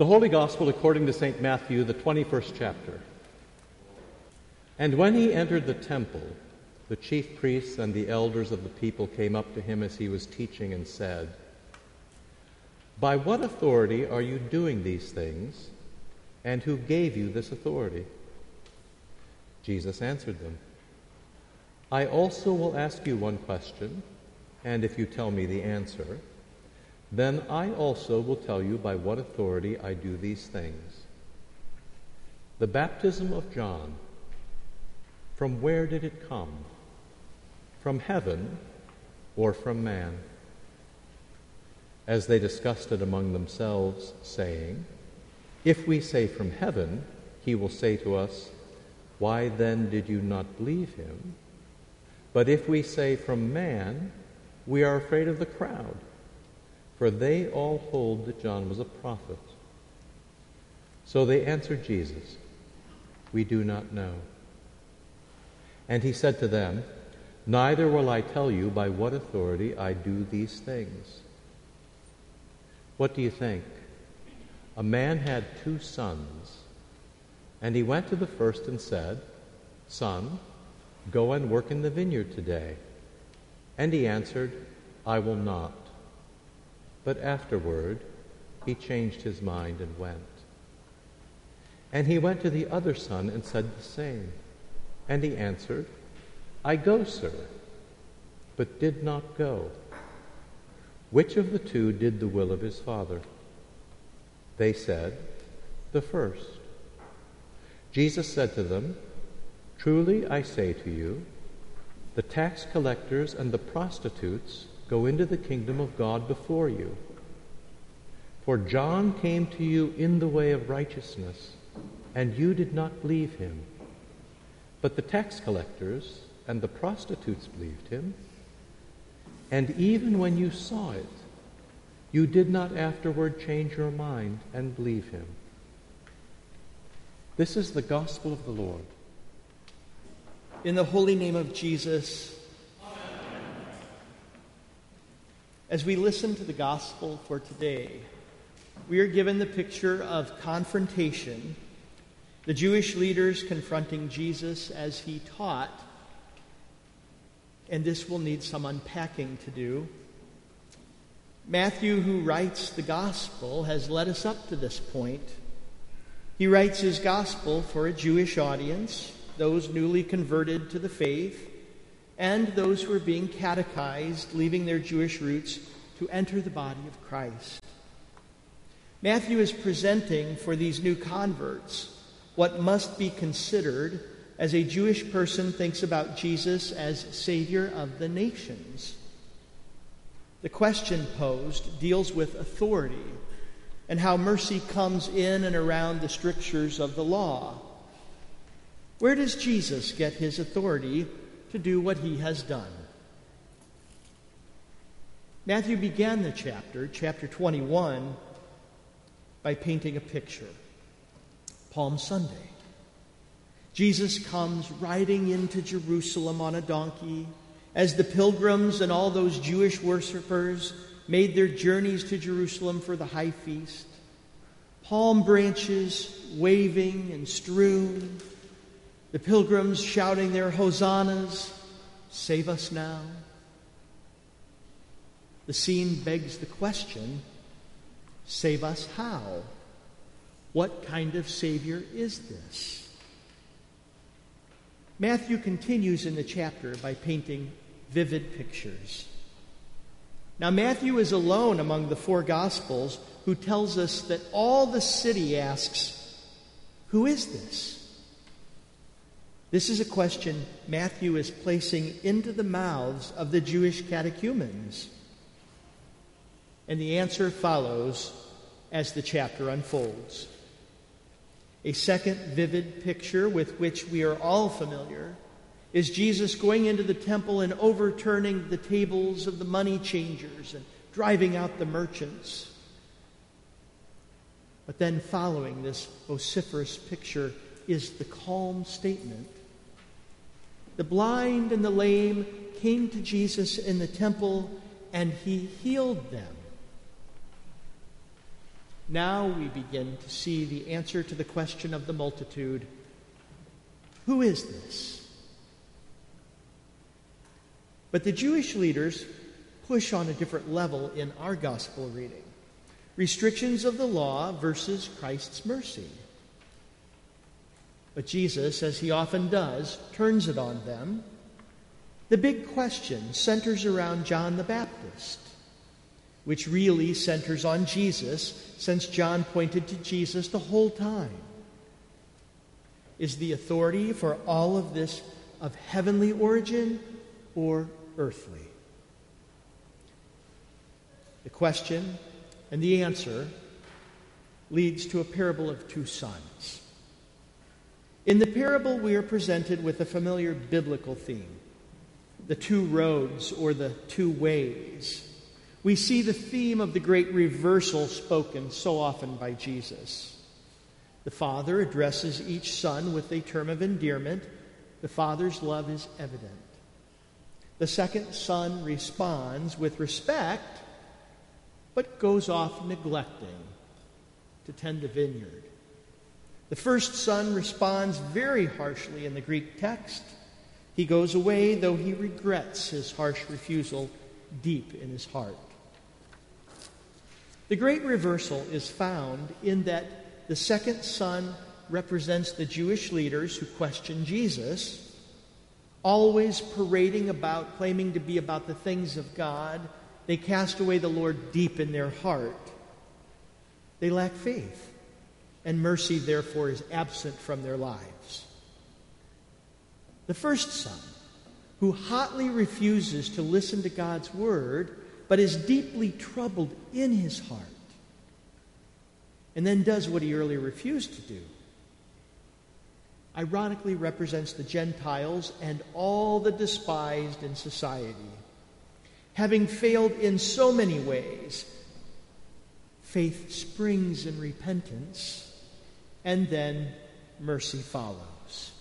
The Holy Gospel according to St. Matthew, the 21st chapter. And when he entered the temple, the chief priests and the elders of the people came up to him as he was teaching and said, By what authority are you doing these things, and who gave you this authority? Jesus answered them, I also will ask you one question, and if you tell me the answer, then I also will tell you by what authority I do these things. The baptism of John, from where did it come? From heaven or from man? As they discussed it among themselves, saying, If we say from heaven, he will say to us, Why then did you not believe him? But if we say from man, we are afraid of the crowd for they all hold that John was a prophet. So they answered Jesus, We do not know. And he said to them, Neither will I tell you by what authority I do these things. What do you think? A man had two sons, and he went to the first and said, Son, go and work in the vineyard today. And he answered, I will not. But afterward, he changed his mind and went. And he went to the other son and said the same. And he answered, I go, sir, but did not go. Which of the two did the will of his father? They said, The first. Jesus said to them, Truly I say to you, the tax collectors and the prostitutes Go into the kingdom of God before you. For John came to you in the way of righteousness, and you did not believe him. But the tax collectors and the prostitutes believed him. And even when you saw it, you did not afterward change your mind and believe him. This is the gospel of the Lord. In the holy name of Jesus, As we listen to the gospel for today, we are given the picture of confrontation, the Jewish leaders confronting Jesus as he taught, and this will need some unpacking to do. Matthew, who writes the gospel, has led us up to this point. He writes his gospel for a Jewish audience, those newly converted to the faith, and those who are being catechized, leaving their Jewish roots, to enter the body of Christ. Matthew is presenting for these new converts what must be considered as a Jewish person thinks about Jesus as Savior of the nations. The question posed deals with authority and how mercy comes in and around the strictures of the law. Where does Jesus get his authority to do what he has done. Matthew began the chapter, chapter 21, by painting a picture. Palm Sunday. Jesus comes riding into Jerusalem on a donkey as the pilgrims and all those Jewish worshippers made their journeys to Jerusalem for the high feast. Palm branches waving and strewn, the pilgrims shouting their hosannas, Save us now. The scene begs the question Save us how? What kind of Savior is this? Matthew continues in the chapter by painting vivid pictures. Now, Matthew is alone among the four Gospels who tells us that all the city asks, Who is this? This is a question Matthew is placing into the mouths of the Jewish catechumens. And the answer follows as the chapter unfolds. A second vivid picture with which we are all familiar is Jesus going into the temple and overturning the tables of the money changers and driving out the merchants. But then, following this vociferous picture, is the calm statement the blind and the lame came to Jesus in the temple and he healed them. now we begin to see the answer to the question of the multitude Who is this? But the Jewish leaders push on a different level in our gospel reading restrictions of the law versus Christ's mercy. But Jesus, as he often does, turns it on them. The big question centers around John the Baptist which really centers on Jesus, since John pointed to Jesus the whole time. Is the authority for all of this of heavenly origin or earthly? The question and the answer leads to a parable of two sons. In the parable, we are presented with a familiar biblical theme the two roads or the two ways we see the theme of the great reversal spoken so often by Jesus. The Father addresses each son with a term of endearment. The Father's love is evident. The second son responds with respect, but goes off neglecting to tend the vineyard. The first son responds very harshly in the Greek text. He goes away, though he regrets his harsh refusal deep in his heart. The great reversal is found in that the second son represents the Jewish leaders who question Jesus, always parading about, claiming to be about the things of God. They cast away the Lord deep in their heart. They lack faith, and mercy, therefore, is absent from their lives. The first son, who hotly refuses to listen to God's word, but is deeply troubled in his heart, and then does what he earlier refused to do. Ironically, represents the Gentiles and all the despised in society. Having failed in so many ways, faith springs in repentance, and then mercy follows.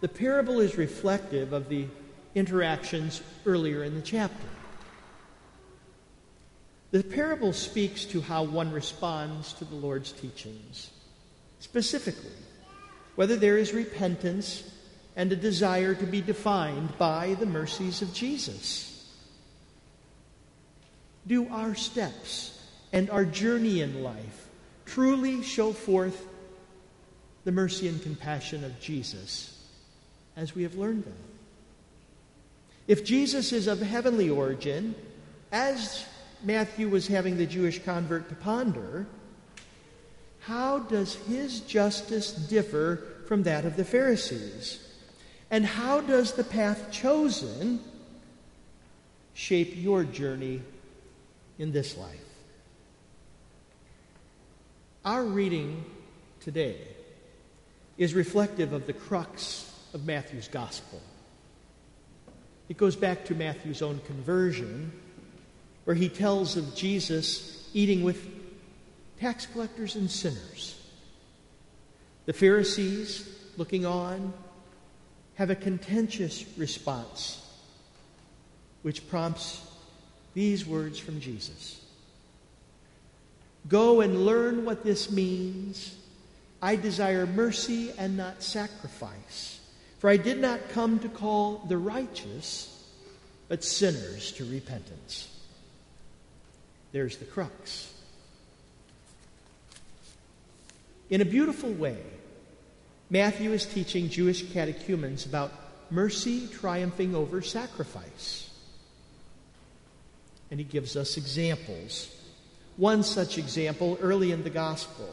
The parable is reflective of the interactions earlier in the chapter. The parable speaks to how one responds to the Lord's teachings. Specifically, whether there is repentance and a desire to be defined by the mercies of Jesus. Do our steps and our journey in life truly show forth the mercy and compassion of Jesus as we have learned them? If Jesus is of heavenly origin, as Matthew was having the Jewish convert to ponder how does his justice differ from that of the Pharisees? And how does the path chosen shape your journey in this life? Our reading today is reflective of the crux of Matthew's gospel. It goes back to Matthew's own conversion where he tells of Jesus eating with tax collectors and sinners. The Pharisees, looking on, have a contentious response, which prompts these words from Jesus Go and learn what this means. I desire mercy and not sacrifice. For I did not come to call the righteous, but sinners to repentance. There's the crux. In a beautiful way, Matthew is teaching Jewish catechumens about mercy triumphing over sacrifice. And he gives us examples. One such example early in the gospel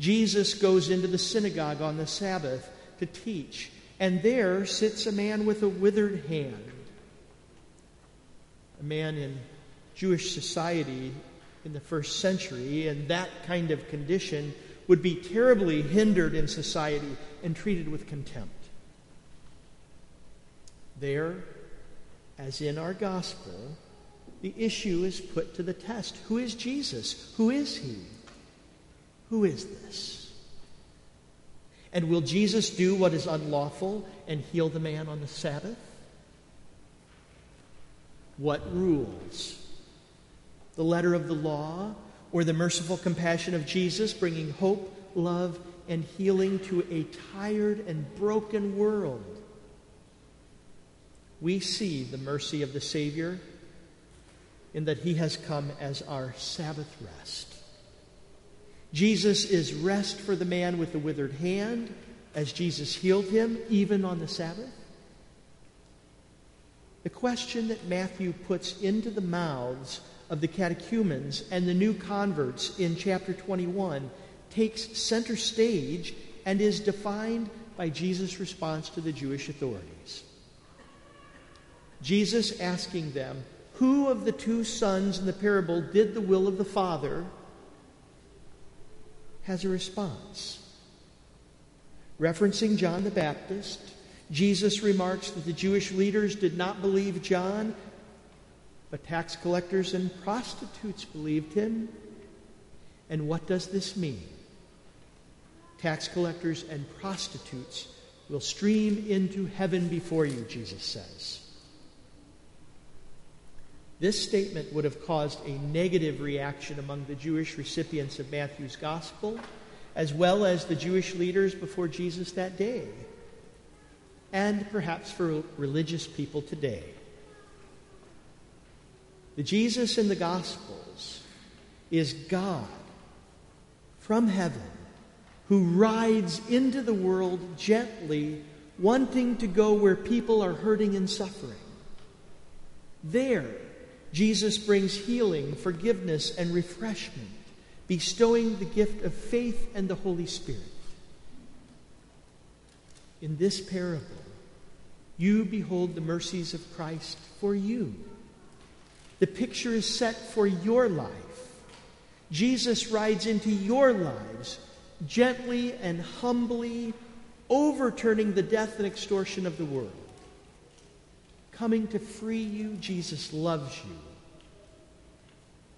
Jesus goes into the synagogue on the Sabbath to teach, and there sits a man with a withered hand. A man in Jewish society in the first century, and that kind of condition would be terribly hindered in society and treated with contempt. There, as in our gospel, the issue is put to the test. Who is Jesus? Who is he? Who is this? And will Jesus do what is unlawful and heal the man on the Sabbath? What rules the letter of the law or the merciful compassion of Jesus bringing hope, love, and healing to a tired and broken world. We see the mercy of the Savior in that he has come as our Sabbath rest. Jesus is rest for the man with the withered hand, as Jesus healed him even on the Sabbath. The question that Matthew puts into the mouths of the catechumens and the new converts in chapter 21 takes center stage and is defined by Jesus' response to the Jewish authorities. Jesus asking them, Who of the two sons in the parable did the will of the Father? has a response. Referencing John the Baptist, Jesus remarks that the Jewish leaders did not believe John, but tax collectors and prostitutes believed him. And what does this mean? Tax collectors and prostitutes will stream into heaven before you, Jesus says. This statement would have caused a negative reaction among the Jewish recipients of Matthew's gospel, as well as the Jewish leaders before Jesus that day, and perhaps for religious people today. The Jesus in the Gospels is God from heaven who rides into the world gently, wanting to go where people are hurting and suffering. There, Jesus brings healing, forgiveness, and refreshment, bestowing the gift of faith and the Holy Spirit. In this parable, you behold the mercies of Christ for you. The picture is set for your life. Jesus rides into your lives, gently and humbly overturning the death and extortion of the world coming to free you. Jesus loves you.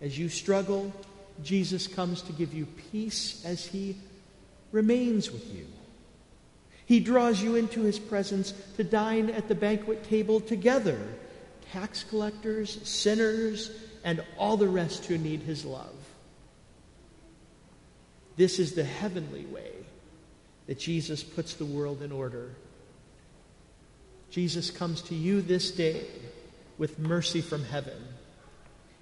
As you struggle, Jesus comes to give you peace as he remains with you. He draws you into his presence to dine at the banquet table together tax collectors, sinners, and all the rest who need his love. This is the heavenly way that Jesus puts the world in order Jesus comes to you this day with mercy from heaven.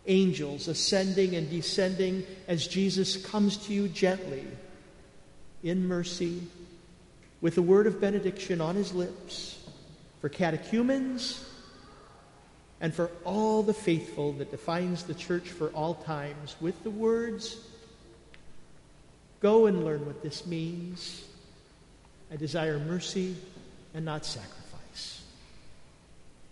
Angels ascending and descending as Jesus comes to you gently in mercy with a word of benediction on his lips for catechumens and for all the faithful that defines the church for all times with the words Go and learn what this means. I desire mercy and not sacrifice.